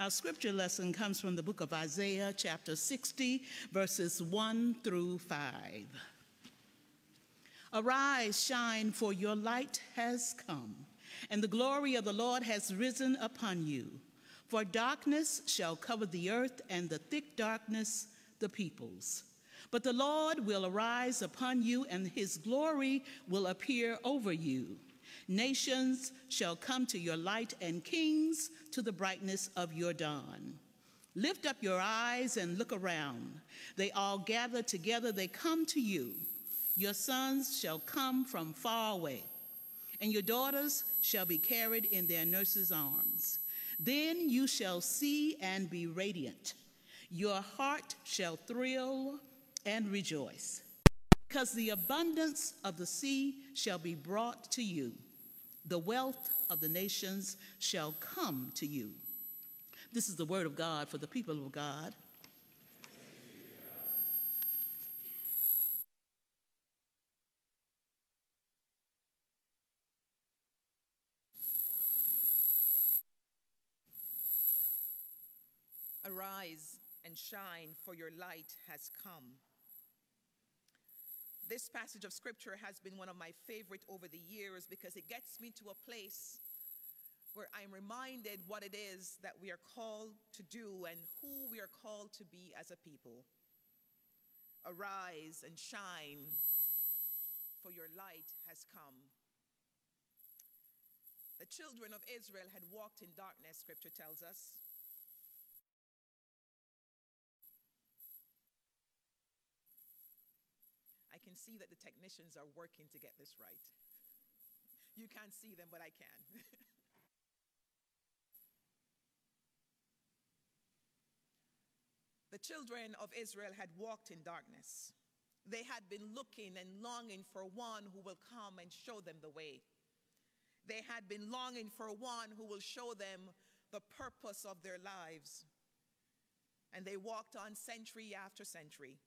Our scripture lesson comes from the book of Isaiah, chapter 60, verses 1 through 5. Arise, shine, for your light has come, and the glory of the Lord has risen upon you. For darkness shall cover the earth, and the thick darkness the peoples. But the Lord will arise upon you, and his glory will appear over you. Nations shall come to your light, and kings to the brightness of your dawn. Lift up your eyes and look around. They all gather together, they come to you. Your sons shall come from far away, and your daughters shall be carried in their nurses' arms. Then you shall see and be radiant. Your heart shall thrill and rejoice, because the abundance of the sea shall be brought to you. The wealth of the nations shall come to you. This is the word of God for the people of God. Arise and shine, for your light has come. This passage of scripture has been one of my favorite over the years because it gets me to a place where I'm reminded what it is that we are called to do and who we are called to be as a people. Arise and shine, for your light has come. The children of Israel had walked in darkness, scripture tells us. Can see that the technicians are working to get this right. You can't see them, but I can. the children of Israel had walked in darkness. They had been looking and longing for one who will come and show them the way. They had been longing for one who will show them the purpose of their lives. And they walked on century after century.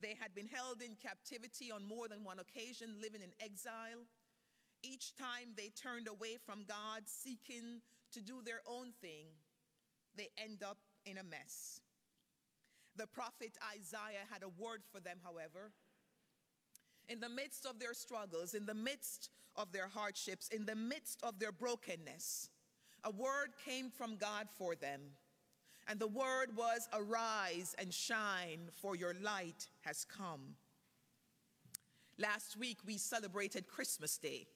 They had been held in captivity on more than one occasion, living in exile. Each time they turned away from God, seeking to do their own thing, they end up in a mess. The prophet Isaiah had a word for them, however. In the midst of their struggles, in the midst of their hardships, in the midst of their brokenness, a word came from God for them. And the word was, Arise and shine, for your light has come. Last week we celebrated Christmas Day.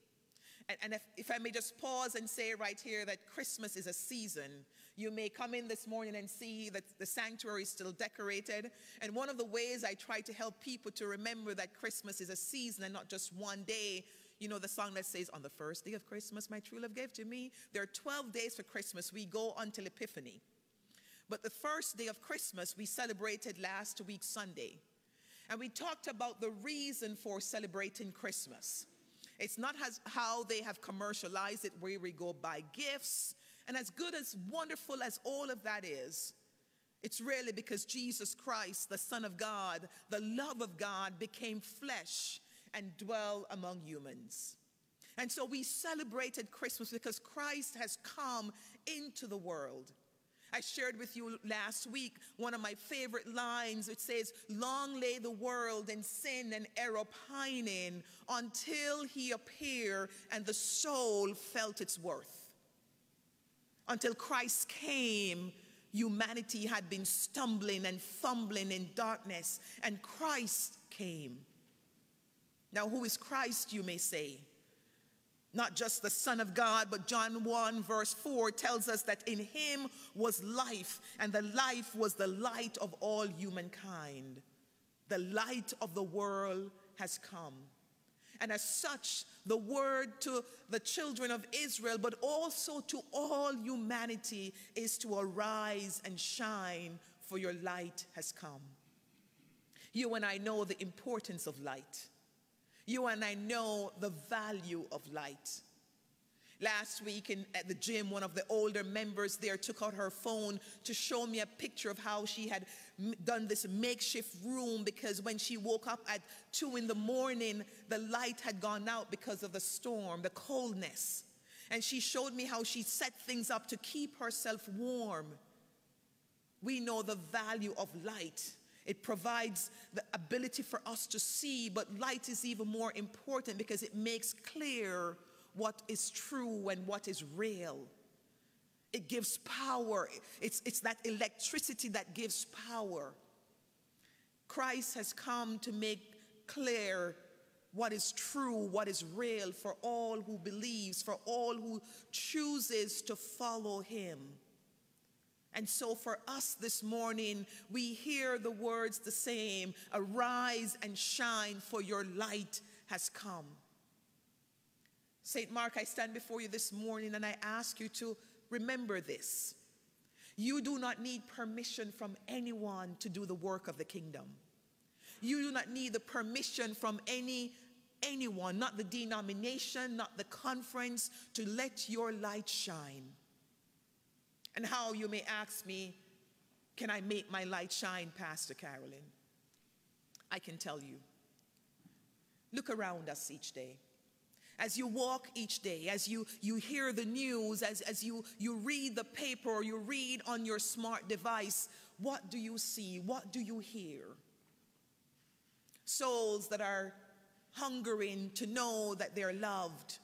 And, and if, if, I may just pause and say right here that Christmas is a season. You may come in this morning and see that the sanctuary is still decorated. And one of the ways I try to help people to remember that Christmas is a season and not just one day you know the song that says, On the first day of Christmas, my true love gave to me. There are 12 days for Christmas. We go until Epiphany. But the first day of Christmas, we celebrated last week, Sunday. And we talked about the reason for celebrating Christmas. It's not how they have commercialized it, where we go buy gifts. And as good as wonderful as all of that is, it's really because Jesus Christ, the Son of God, the love of God, became flesh and dwell among humans. And so we celebrated Christmas because Christ has come into the world. I shared with you last week one of my favorite lines. It says, Long lay the world in sin and error pining until he appeared and the soul felt its worth. Until Christ came, humanity had been stumbling and fumbling in darkness, and Christ came. Now, who is Christ, you may say? Not just the Son of God, but John 1, verse 4 tells us that in him was life, and the life was the light of all humankind. The light of the world has come. And as such, the word to the children of Israel, but also to all humanity, is to arise and shine, for your light has come. You and I know the importance of light. You and I know the value of light. Last week in, at the gym, one of the older members there took out her phone to show me a picture of how she had done this makeshift room because when she woke up at two in the morning, the light had gone out because of the storm, the coldness. And she showed me how she set things up to keep herself warm. We know the value of light. It provides the ability for us to see, but light is even more important because it makes clear what is true and what is real. It gives power. It's, it's that electricity that gives power. Christ has come to make clear what is true, what is real for all who believes, for all who chooses to follow him. And so for us this morning, we hear the words the same Arise and shine, for your light has come. St. Mark, I stand before you this morning and I ask you to remember this. You do not need permission from anyone to do the work of the kingdom. You do not need the permission from any anyone, not the denomination, not the conference, to let your light shine. And how you may ask me, can I make my light shine, Pastor Carolyn? I can tell you. Look around us each day. As you walk each day, as you, you hear the news, as, as you, you read the paper or you read on your smart device, what do you see? What do you hear? Souls that are hungering to know that they're loved,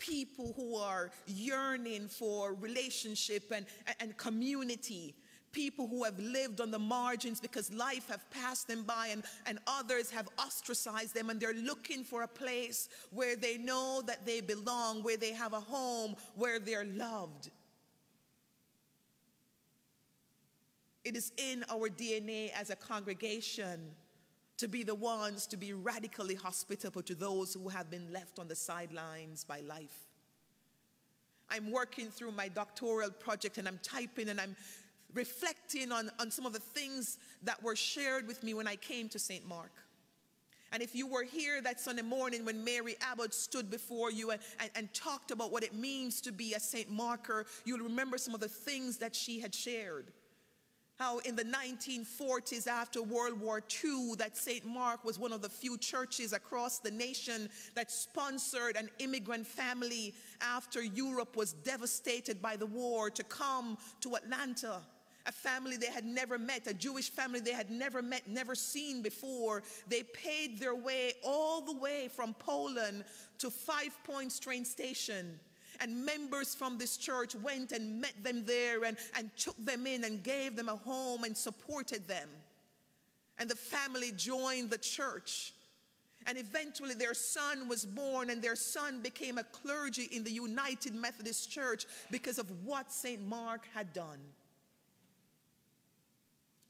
people who are yearning for relationship and, and community, people who have lived on the margins because life have passed them by and, and others have ostracized them and they're looking for a place where they know that they belong, where they have a home, where they're loved. It is in our DNA as a congregation to be the ones to be radically hospitable to those who have been left on the sidelines by life. I'm working through my doctoral project and I'm typing and I'm reflecting on, on some of the things that were shared with me when I came to St. Mark. And if you were here that Sunday morning when Mary Abbott stood before you and, and, and talked about what it means to be a St. Marker, you'll remember some of the things that she had shared how in the 1940s after World War II that St. Mark was one of the few churches across the nation that sponsored an immigrant family after Europe was devastated by the war to come to Atlanta. A family they had never met, a Jewish family they had never met, never seen before. They paid their way all the way from Poland to Five Points train station and members from this church went and met them there and, and took them in and gave them a home and supported them. And the family joined the church. And eventually their son was born, and their son became a clergy in the United Methodist Church because of what St. Mark had done.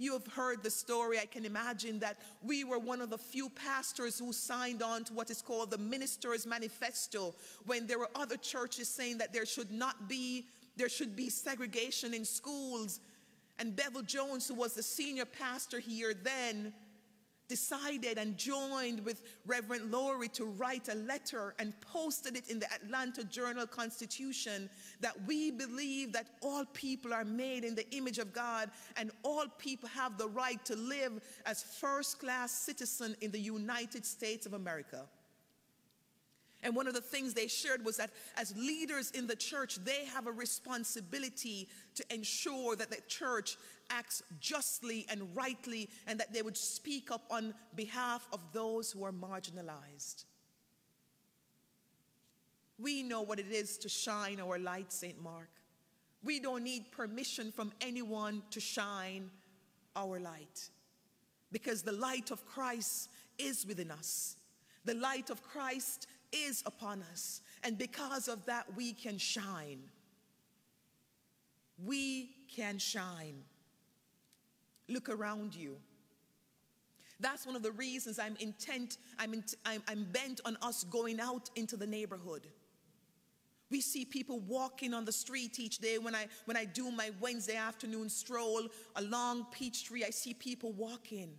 You have heard the story. I can imagine that we were one of the few pastors who signed on to what is called the Minister's Manifesto when there were other churches saying that there should not be, there should be segregation in schools. And Bevel Jones, who was the senior pastor here then, decided and joined with Reverend Laurie to write a letter and posted it in the Atlanta Journal Constitution that we believe that all people are made in the image of God and all people have the right to live as first class citizen in the United States of America. And one of the things they shared was that as leaders in the church, they have a responsibility to ensure that the church acts justly and rightly and that they would speak up on behalf of those who are marginalized. We know what it is to shine our light, St. Mark. We don't need permission from anyone to shine our light because the light of Christ is within us. The light of Christ is upon us. And because of that, we can shine. We can shine. Look around you. That's one of the reasons I'm intent, I'm, in, I'm, I'm bent on us going out into the neighborhood. We see people walking on the street each day. When I, when I do my Wednesday afternoon stroll along Peachtree, I see people walking.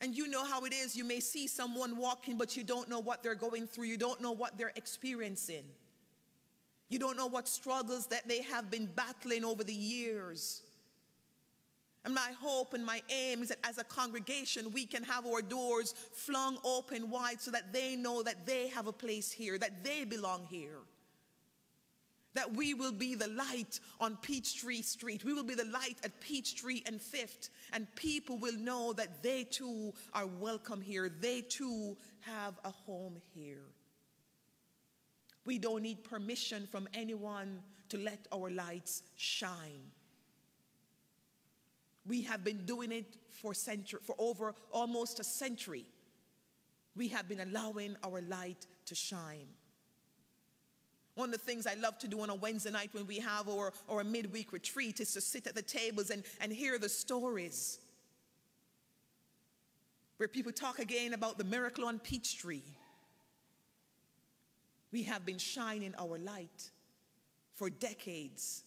And you know how it is. You may see someone walking, but you don't know what they're going through. You don't know what they're experiencing. You don't know what struggles that they have been battling over the years. And my hope and my aim is that as a congregation, we can have our doors flung open wide so that they know that they have a place here, that they belong here. That we will be the light on Peachtree Street. We will be the light at Peachtree and Fifth. And people will know that they too are welcome here. They too have a home here. We don't need permission from anyone to let our lights shine. We have been doing it for, century, for over almost a century. We have been allowing our light to shine. One of the things I love to do on a Wednesday night when we have our, our midweek retreat is to sit at the tables and, and hear the stories. Where people talk again about the miracle on Peachtree. We have been shining our light for decades.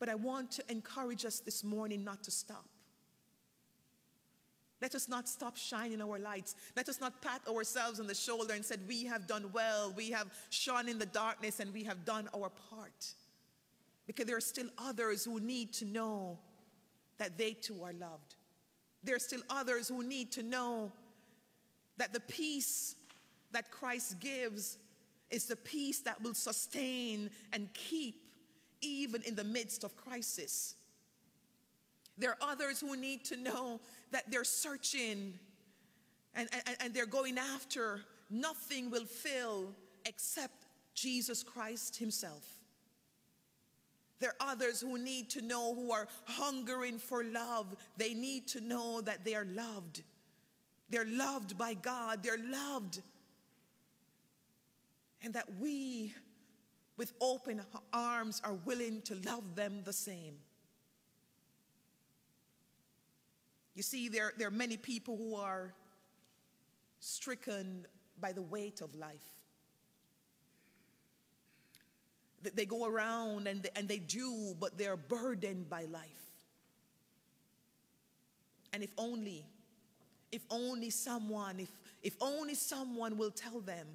But I want to encourage us this morning not to stop. Let us not stop shining our lights. Let us not pat ourselves on the shoulder and said, We have done well, we have shone in the darkness, and we have done our part. Because there are still others who need to know that they too are loved. There are still others who need to know that the peace that Christ gives is the peace that will sustain and keep even in the midst of crisis. There are others who need to know that they're searching and, and, and they're going after nothing will fill except Jesus Christ Himself. There are others who need to know, who are hungering for love. They need to know that they are loved. They're loved by God. They're loved. And that we, with open arms, are willing to love them the same. You see, there, there are many people who are stricken by the weight of life. They go around and they, and they do, but they're burdened by life. And if only, if only someone, if, if only someone will tell them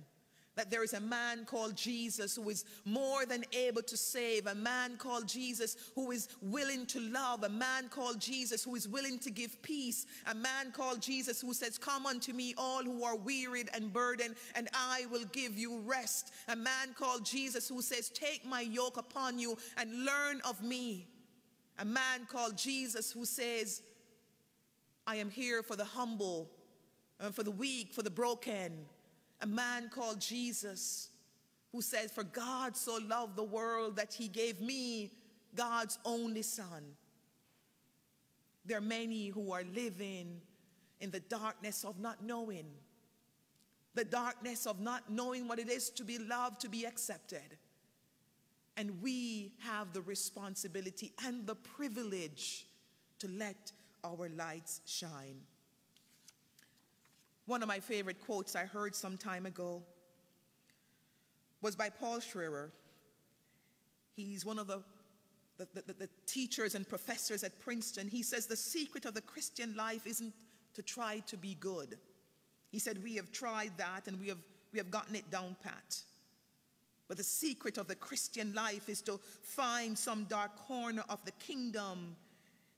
that there is a man called Jesus who is more than able to save, a man called Jesus who is willing to love, a man called Jesus who is willing to give peace, a man called Jesus who says, Come unto me, all who are wearied and burdened, and I will give you rest. A man called Jesus who says, Take my yoke upon you and learn of me. A man called Jesus who says, I am here for the humble, and for the weak, for the broken a man called Jesus who said, For God so loved the world that he gave me God's only son. There are many who are living in the darkness of not knowing, the darkness of not knowing what it is to be loved, to be accepted. And we have the responsibility and the privilege to let our lights shine. One of my favorite quotes I heard some time ago was by Paul Scherer. He's one of the, the, the, the, teachers and professors at Princeton. He says the secret of the Christian life isn't to try to be good. He said, We have tried that and we have, we have gotten it down pat. But the secret of the Christian life is to find some dark corner of the kingdom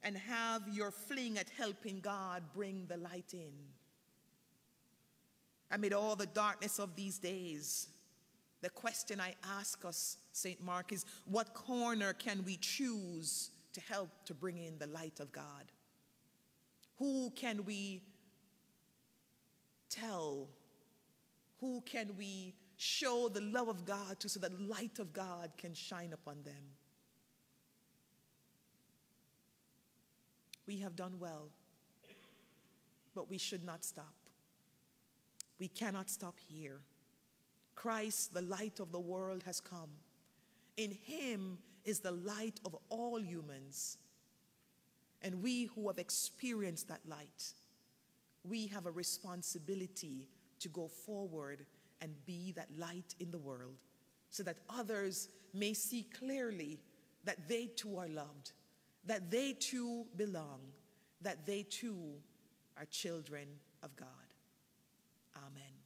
and have your fling at helping God bring the light in amid all the darkness of these days, the question I ask us, St. Mark, is what corner can we choose to help to bring in the light of God? Who can we tell? Who can we show the love of God to so that the light of God can shine upon them? We have done well, but we should not stop. We cannot stop here. Christ, the light of the world, has come. In him is the light of all humans. And we who have experienced that light, we have a responsibility to go forward and be that light in the world so that others may see clearly that they too are loved, that they too belong, that they too are children of God. Amen.